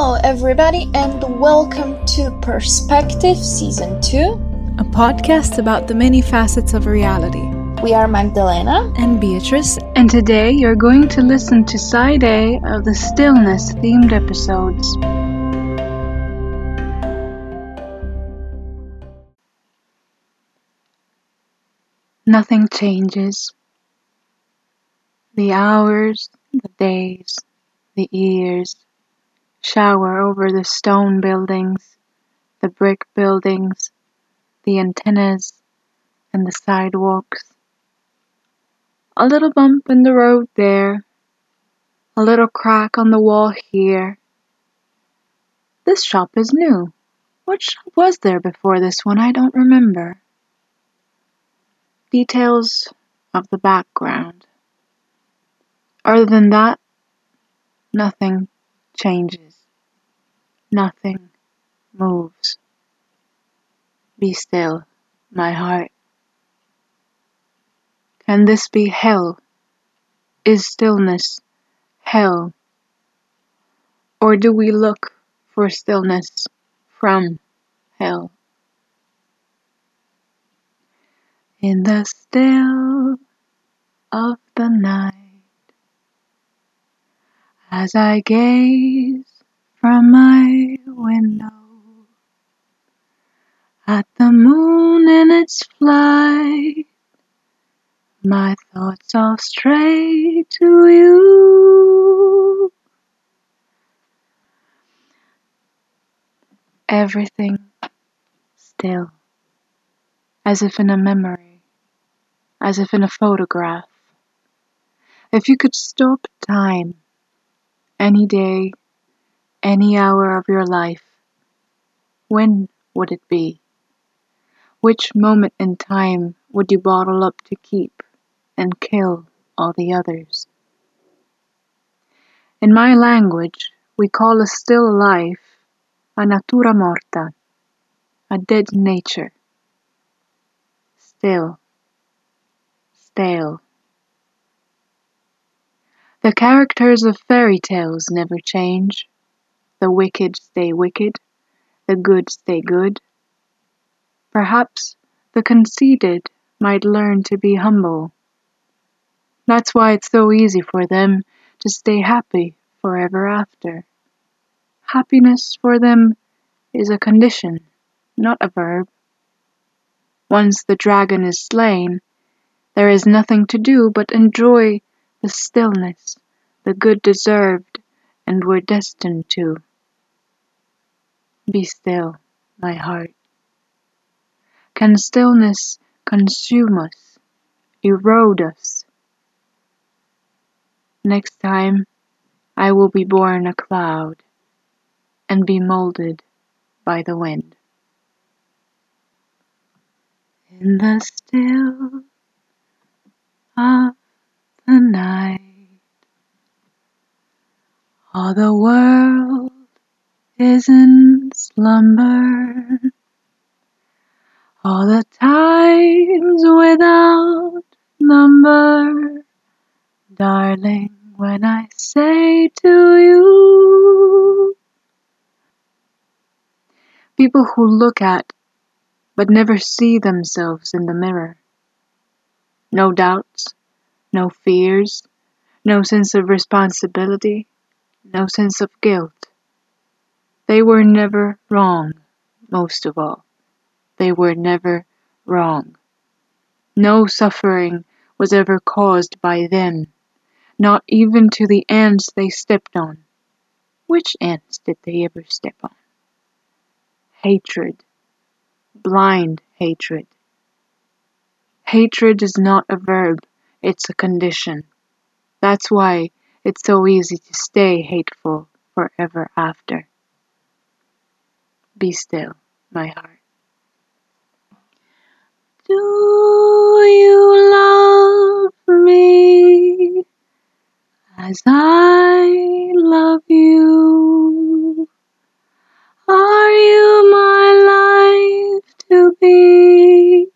Hello, everybody, and welcome to Perspective Season 2. a podcast about the many facets of reality. We are Magdalena. And Beatrice, And today you're going to listen to side A of the stillness themed episodes. Nothing changes. The hours, the days, the years shower over the stone buildings, the brick buildings, the antennas, and the sidewalks. A little bump in the road there, a little crack on the wall here. This shop is new. What shop was there before this one? I don't remember. Details of the background. Other than that, nothing changes. Nothing moves. Be still, my heart. Can this be hell? Is stillness hell? Or do we look for stillness from hell? In the still of the night, as I gaze from my window at the moon in its flight, my thoughts all stray to you. Everything still, as if in a memory, as if in a photograph. If you could stop time any day, any hour of your life, when would it be? Which moment in time would you bottle up to keep and kill all the others? In my language, we call a still life a natura morta, a dead nature. Still, stale. The characters of fairy tales never change. The wicked stay wicked, the good stay good. Perhaps the conceited might learn to be humble. That's why it's so easy for them to stay happy forever after. Happiness for them is a condition, not a verb. Once the dragon is slain, there is nothing to do but enjoy the stillness the good deserved and were destined to. Be still, my heart. Can stillness consume us, erode us? Next time, I will be born a cloud and be molded by the wind. In the still of the night, all the world is in slumber. All the times without number, darling, when I say to you, people who look at but never see themselves in the mirror. No doubts, no fears, no sense of responsibility, no sense of guilt. They were never wrong, most of all. They were never wrong. No suffering was ever caused by them, not even to the ants they stepped on. Which ants did they ever step on? Hatred, blind hatred. Hatred is not a verb, it's a condition. That's why it's so easy to stay hateful forever after. Be still, my heart. Do you love me as I love you? Are you my life to be?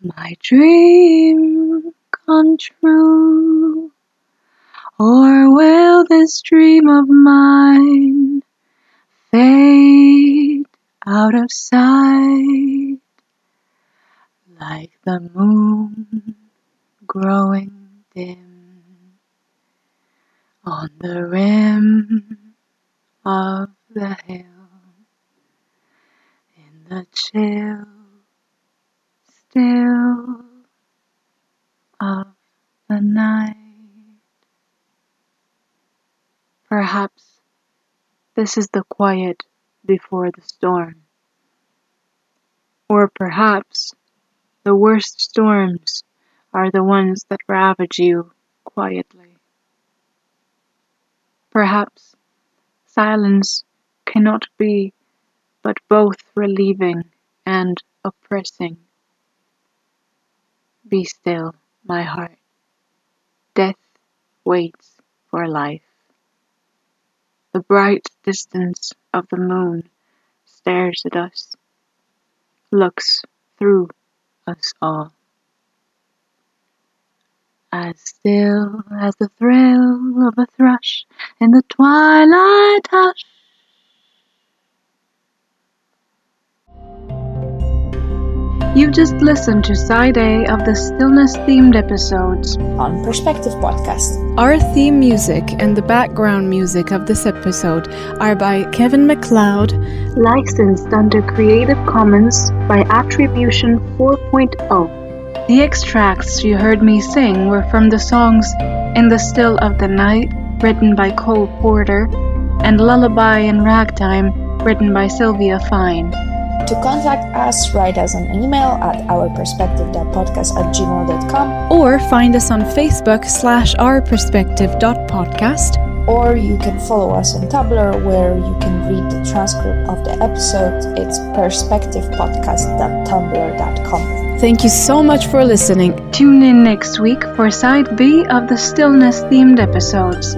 My dream come true? Or will this dream of mine fade out of sight like the moon growing dim on the rim of the hill in the chill still of the night. Perhaps this is the quiet before the storm. Or perhaps the worst storms are the ones that ravage you quietly. Perhaps silence cannot be but both relieving and oppressing. Be still, my heart. Death waits for life. The bright distance of the moon stares at us, looks through us all. As still as the thrill of a thrush in the twilight hush. You've just listened to side A of the stillness themed episodes on Perspective Podcast. Our theme music and the background music of this episode are by Kevin MacLeod, licensed under Creative Commons by Attribution 4.0. The extracts you heard me sing were from the songs In the Still of the Night, written by Cole Porter, and Lullaby in Ragtime, written by Sylvia Fine. To contact us, write us an email at ourperspective.podcast at gmail.com or find us on Facebook slash ourperspective.podcast. Or you can follow us on Tumblr where you can read the transcript of the episode. It's perspectivepodcast.tumblr.com. Thank you so much for listening. Tune in next week for side B of the stillness themed episodes.